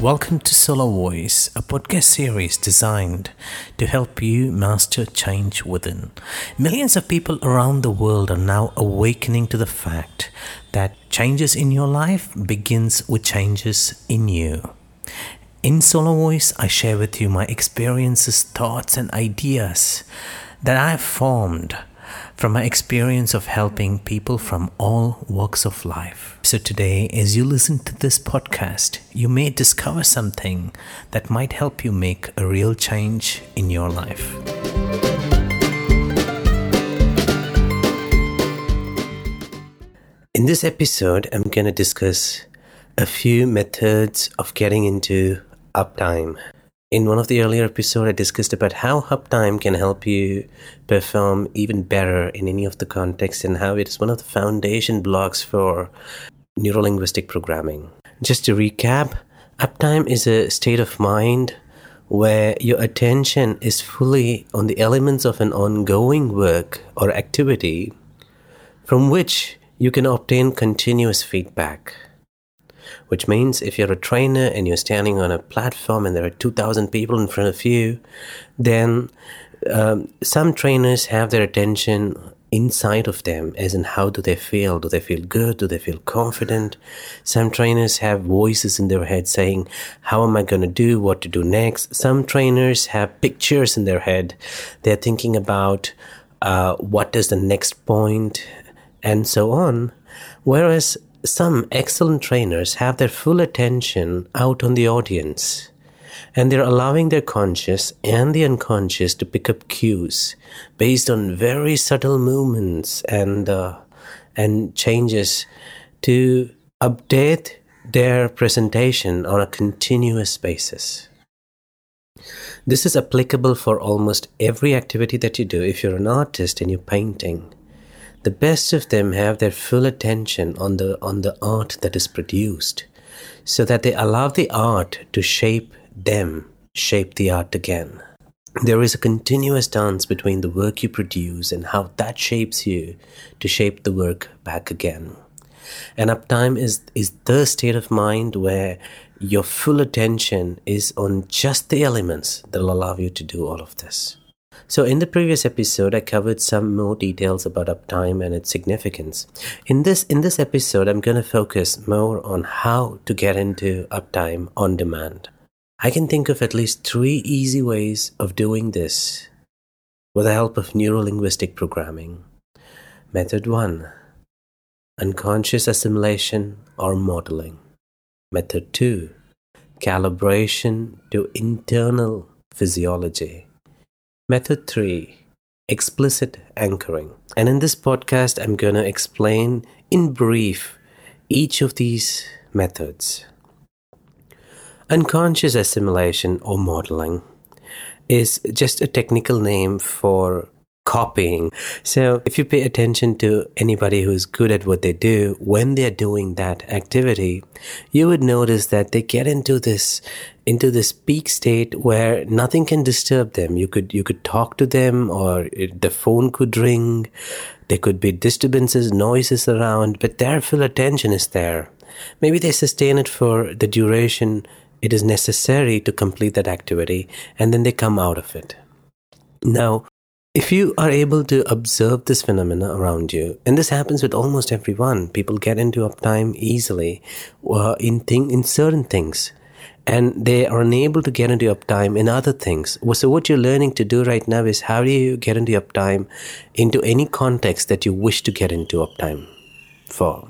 Welcome to Solo Voice, a podcast series designed to help you master change within. Millions of people around the world are now awakening to the fact that changes in your life begins with changes in you. In Solo Voice, I share with you my experiences, thoughts, and ideas that I have formed from my experience of helping people from all walks of life. So, today, as you listen to this podcast, you may discover something that might help you make a real change in your life. In this episode, I'm going to discuss a few methods of getting into uptime. In one of the earlier episodes, I discussed about how uptime can help you perform even better in any of the contexts and how it is one of the foundation blocks for neurolinguistic programming. Just to recap, uptime is a state of mind where your attention is fully on the elements of an ongoing work or activity from which you can obtain continuous feedback which means if you're a trainer and you're standing on a platform and there are 2,000 people in front of you, then um, some trainers have their attention inside of them, as in how do they feel? Do they feel good? Do they feel confident? Some trainers have voices in their head saying, How am I going to do? What to do next? Some trainers have pictures in their head. They're thinking about uh, what is the next point and so on. Whereas some excellent trainers have their full attention out on the audience and they're allowing their conscious and the unconscious to pick up cues based on very subtle movements and uh, and changes to update their presentation on a continuous basis. This is applicable for almost every activity that you do. If you're an artist and you're painting, the best of them have their full attention on the on the art that is produced so that they allow the art to shape them shape the art again. There is a continuous dance between the work you produce and how that shapes you to shape the work back again. And uptime is is the state of mind where your full attention is on just the elements that will allow you to do all of this so, in the previous episode, I covered some more details about uptime and its significance. In this in this episode, I'm going to focus more on how to get into uptime on demand. I can think of at least three easy ways of doing this with the help of neurolinguistic programming. Method 1 Unconscious assimilation or modeling. Method 2 Calibration to internal physiology. Method 3 Explicit Anchoring. And in this podcast, I'm going to explain in brief each of these methods. Unconscious assimilation or modeling is just a technical name for copying. So if you pay attention to anybody who's good at what they do, when they're doing that activity, you would notice that they get into this into this peak state where nothing can disturb them. You could you could talk to them or the phone could ring. There could be disturbances, noises around, but their full attention is there. Maybe they sustain it for the duration it is necessary to complete that activity and then they come out of it. Now, if you are able to observe this phenomena around you, and this happens with almost everyone, people get into uptime easily uh, in thing in certain things, and they are unable to get into uptime in other things. So what you're learning to do right now is how do you get into uptime into any context that you wish to get into uptime for.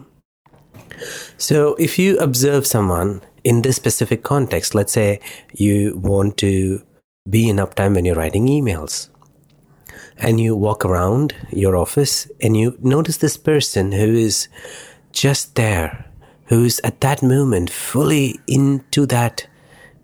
So if you observe someone in this specific context, let's say you want to be in uptime when you're writing emails and you walk around your office and you notice this person who is just there, who's at that moment fully into that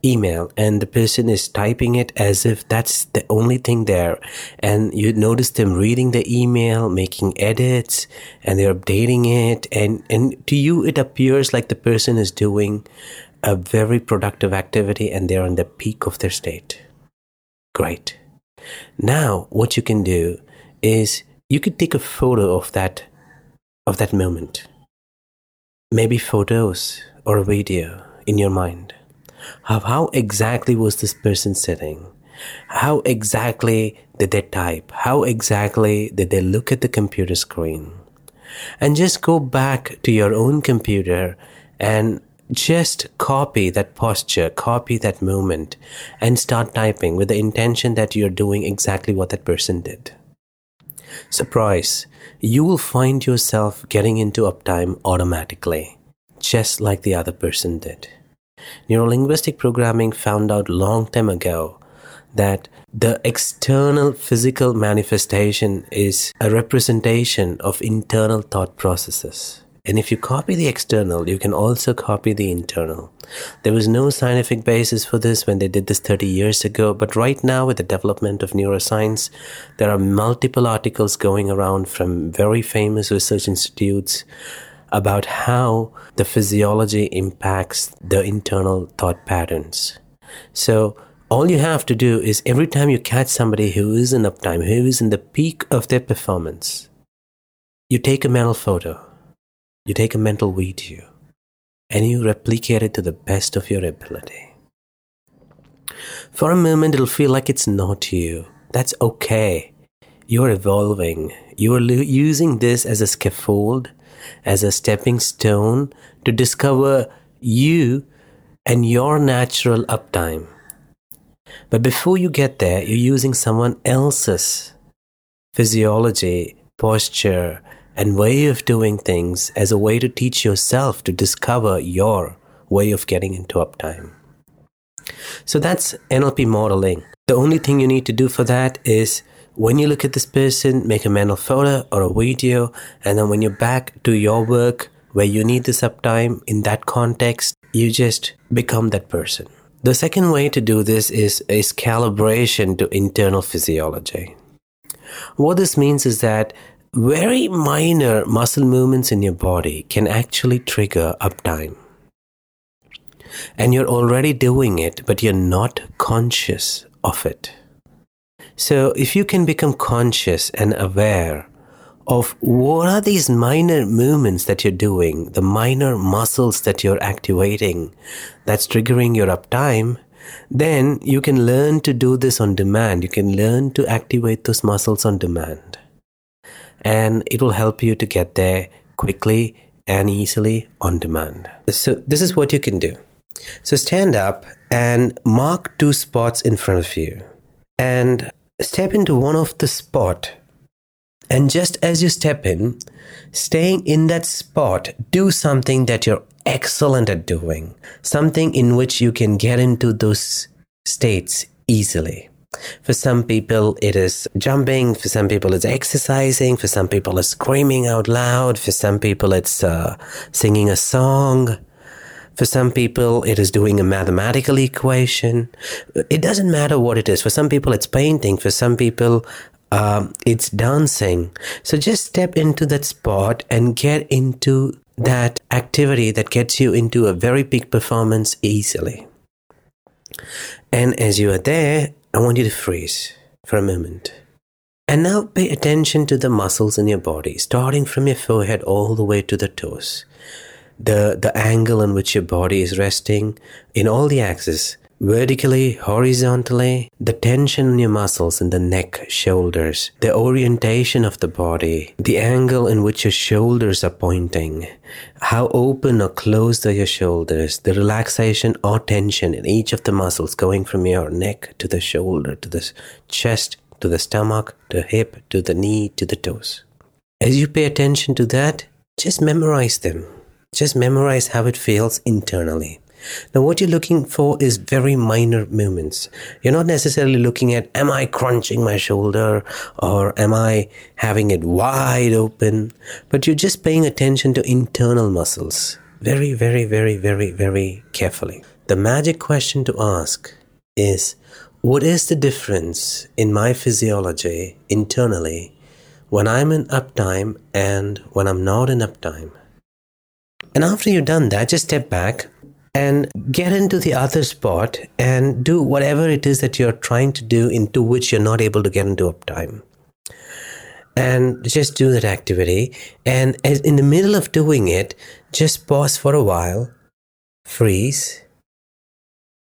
email and the person is typing it as if that's the only thing there. And you notice them reading the email making edits and they're updating it. And and to you it appears like the person is doing a very productive activity and they're on the peak of their state. Great now, what you can do is you could take a photo of that of that moment. Maybe photos or a video in your mind. How, how exactly was this person sitting? How exactly did they type? How exactly did they look at the computer screen? And just go back to your own computer and just copy that posture, copy that movement, and start typing with the intention that you're doing exactly what that person did. Surprise, you will find yourself getting into uptime automatically, just like the other person did. Neurolinguistic programming found out long time ago that the external physical manifestation is a representation of internal thought processes. And if you copy the external, you can also copy the internal. There was no scientific basis for this when they did this 30 years ago, but right now, with the development of neuroscience, there are multiple articles going around from very famous research institutes about how the physiology impacts the internal thought patterns. So, all you have to do is every time you catch somebody who is in uptime, who is in the peak of their performance, you take a mental photo you take a mental video and you replicate it to the best of your ability. For a moment, it'll feel like it's not you. That's okay. You're evolving. You are lo- using this as a scaffold, as a stepping stone to discover you and your natural uptime. But before you get there, you're using someone else's physiology, posture, and way of doing things as a way to teach yourself to discover your way of getting into uptime. So that's NLP modeling. The only thing you need to do for that is when you look at this person, make a mental photo or a video, and then when you're back to your work where you need this uptime in that context, you just become that person. The second way to do this is, is calibration to internal physiology. What this means is that very minor muscle movements in your body can actually trigger uptime. And you're already doing it, but you're not conscious of it. So, if you can become conscious and aware of what are these minor movements that you're doing, the minor muscles that you're activating that's triggering your uptime, then you can learn to do this on demand. You can learn to activate those muscles on demand and it will help you to get there quickly and easily on demand. So, this is what you can do. So, stand up and mark two spots in front of you and step into one of the spot and just as you step in staying in that spot do something that you're excellent at doing something in which you can get into those states easily for some people, it is jumping. For some people, it's exercising. For some people, it's screaming out loud. For some people, it's uh, singing a song. For some people, it is doing a mathematical equation. It doesn't matter what it is. For some people, it's painting. For some people, um, it's dancing. So just step into that spot and get into that activity that gets you into a very big performance easily. And as you are there, I want you to freeze for a moment. And now pay attention to the muscles in your body, starting from your forehead all the way to the toes. The, the angle in which your body is resting in all the axes vertically, horizontally, the tension in your muscles in the neck, shoulders, the orientation of the body, the angle in which your shoulders are pointing, how open or closed are your shoulders, the relaxation or tension in each of the muscles going from your neck to the shoulder, to the chest, to the stomach, to the hip, to the knee, to the toes. As you pay attention to that, just memorize them. Just memorize how it feels internally. Now, what you're looking for is very minor movements. You're not necessarily looking at, am I crunching my shoulder or am I having it wide open? But you're just paying attention to internal muscles very, very, very, very, very carefully. The magic question to ask is, what is the difference in my physiology internally when I'm in uptime and when I'm not in uptime? And after you've done that, just step back, and get into the other spot and do whatever it is that you're trying to do into which you're not able to get into uptime and just do that activity and in the middle of doing it just pause for a while freeze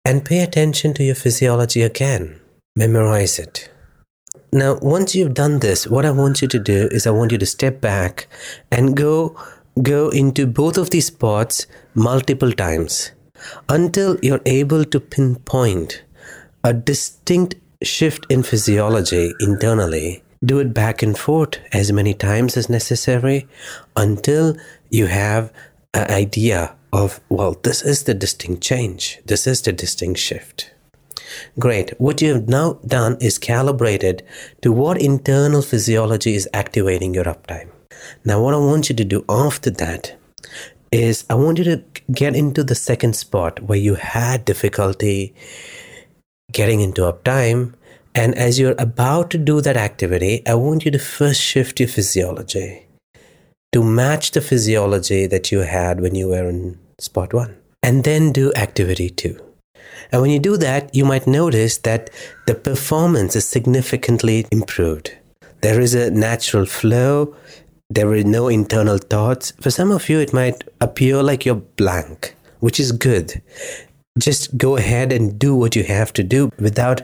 and pay attention to your physiology again. Memorize it. Now, once you've done this, what I want you to do is I want you to step back and go go into both of these spots multiple times until you're able to pinpoint a distinct shift in physiology internally. Do it back and forth as many times as necessary until you have an idea of, well, this is the distinct change, this is the distinct shift. Great. What you have now done is calibrated to what internal physiology is activating your uptime. Now, what I want you to do after that is I want you to get into the second spot where you had difficulty getting into uptime. And as you're about to do that activity, I want you to first shift your physiology to match the physiology that you had when you were in spot one. And then do activity two. And when you do that, you might notice that the performance is significantly improved. There is a natural flow. There are no internal thoughts. For some of you, it might appear like you're blank, which is good. Just go ahead and do what you have to do without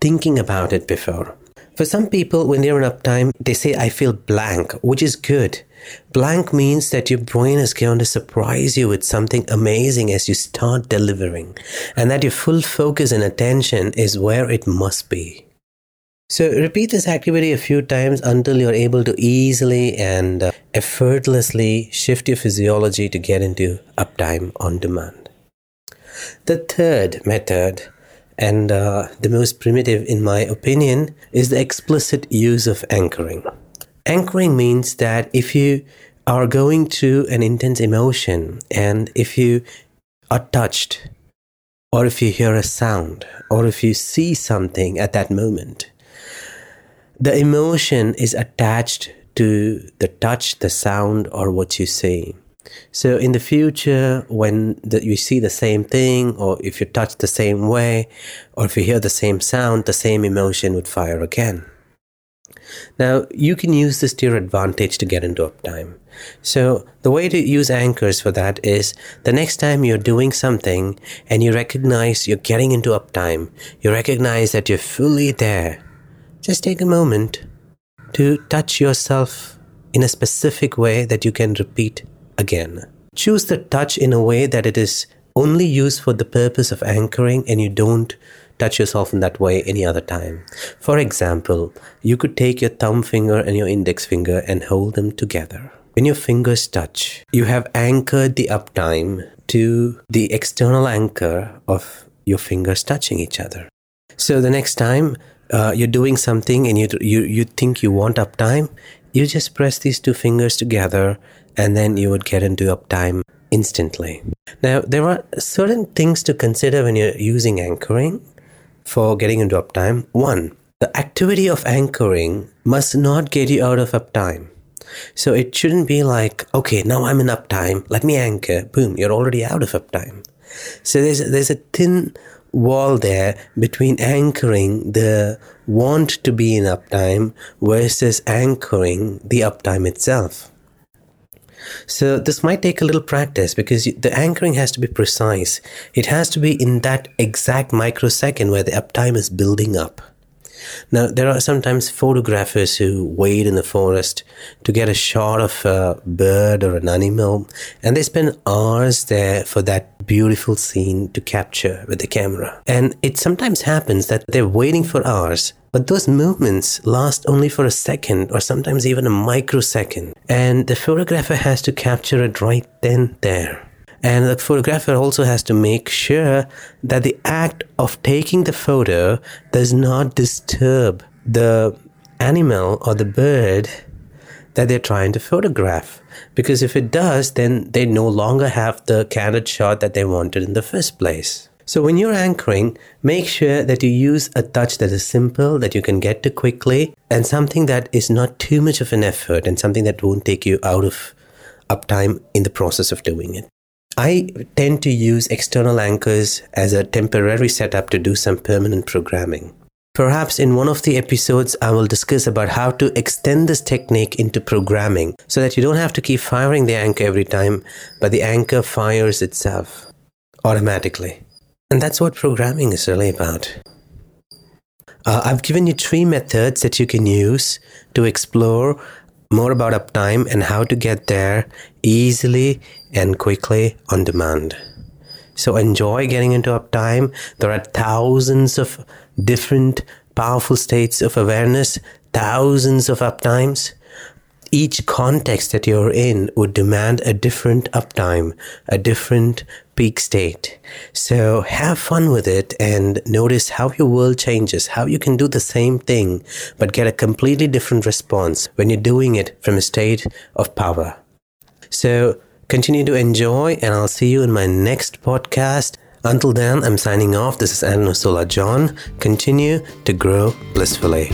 thinking about it before. For some people, when they're in uptime, they say, I feel blank, which is good. Blank means that your brain is going to surprise you with something amazing as you start delivering, and that your full focus and attention is where it must be. So, repeat this activity a few times until you're able to easily and uh, effortlessly shift your physiology to get into uptime on demand. The third method, and uh, the most primitive in my opinion, is the explicit use of anchoring. Anchoring means that if you are going through an intense emotion and if you are touched, or if you hear a sound, or if you see something at that moment, the emotion is attached to the touch, the sound, or what you see. So in the future, when the, you see the same thing, or if you touch the same way, or if you hear the same sound, the same emotion would fire again. Now, you can use this to your advantage to get into uptime. So, the way to use anchors for that is the next time you're doing something and you recognize you're getting into uptime, you recognize that you're fully there, just take a moment to touch yourself in a specific way that you can repeat again. Choose the touch in a way that it is only used for the purpose of anchoring and you don't touch yourself in that way any other time. For example, you could take your thumb finger and your index finger and hold them together. When your fingers touch, you have anchored the uptime to the external anchor of your fingers touching each other. So the next time uh, you're doing something and you, you, you think you want uptime, you just press these two fingers together and then you would get into uptime instantly. Now, there are certain things to consider when you're using anchoring for getting into uptime. One, the activity of anchoring must not get you out of uptime. So it shouldn't be like, okay, now I'm in uptime, let me anchor. Boom, you're already out of uptime. So there's there's a thin wall there between anchoring the want to be in uptime versus anchoring the uptime itself. So this might take a little practice because the anchoring has to be precise. It has to be in that exact microsecond where the uptime is building up. Now, there are sometimes photographers who wait in the forest to get a shot of a bird or an animal, and they spend hours there for that beautiful scene to capture with the camera. And it sometimes happens that they're waiting for hours, but those movements last only for a second or sometimes even a microsecond. And the photographer has to capture it right then there. And the photographer also has to make sure that the act of taking the photo does not disturb the animal or the bird that they're trying to photograph. Because if it does, then they no longer have the candid shot that they wanted in the first place. So when you're anchoring, make sure that you use a touch that is simple, that you can get to quickly, and something that is not too much of an effort and something that won't take you out of uptime in the process of doing it. I tend to use external anchors as a temporary setup to do some permanent programming. Perhaps in one of the episodes, I will discuss about how to extend this technique into programming so that you don't have to keep firing the anchor every time, but the anchor fires itself automatically. And that's what programming is really about. Uh, I've given you three methods that you can use to explore more about uptime and how to get there easily and quickly on demand. So enjoy getting into uptime. There are thousands of different powerful states of awareness, thousands of uptimes. Each context that you're in would demand a different uptime, a different peak state. So have fun with it and notice how your world changes, how you can do the same thing, but get a completely different response when you're doing it from a state of power. So continue to enjoy, and I'll see you in my next podcast. Until then, I'm signing off. This is Anno Sola John. Continue to grow blissfully.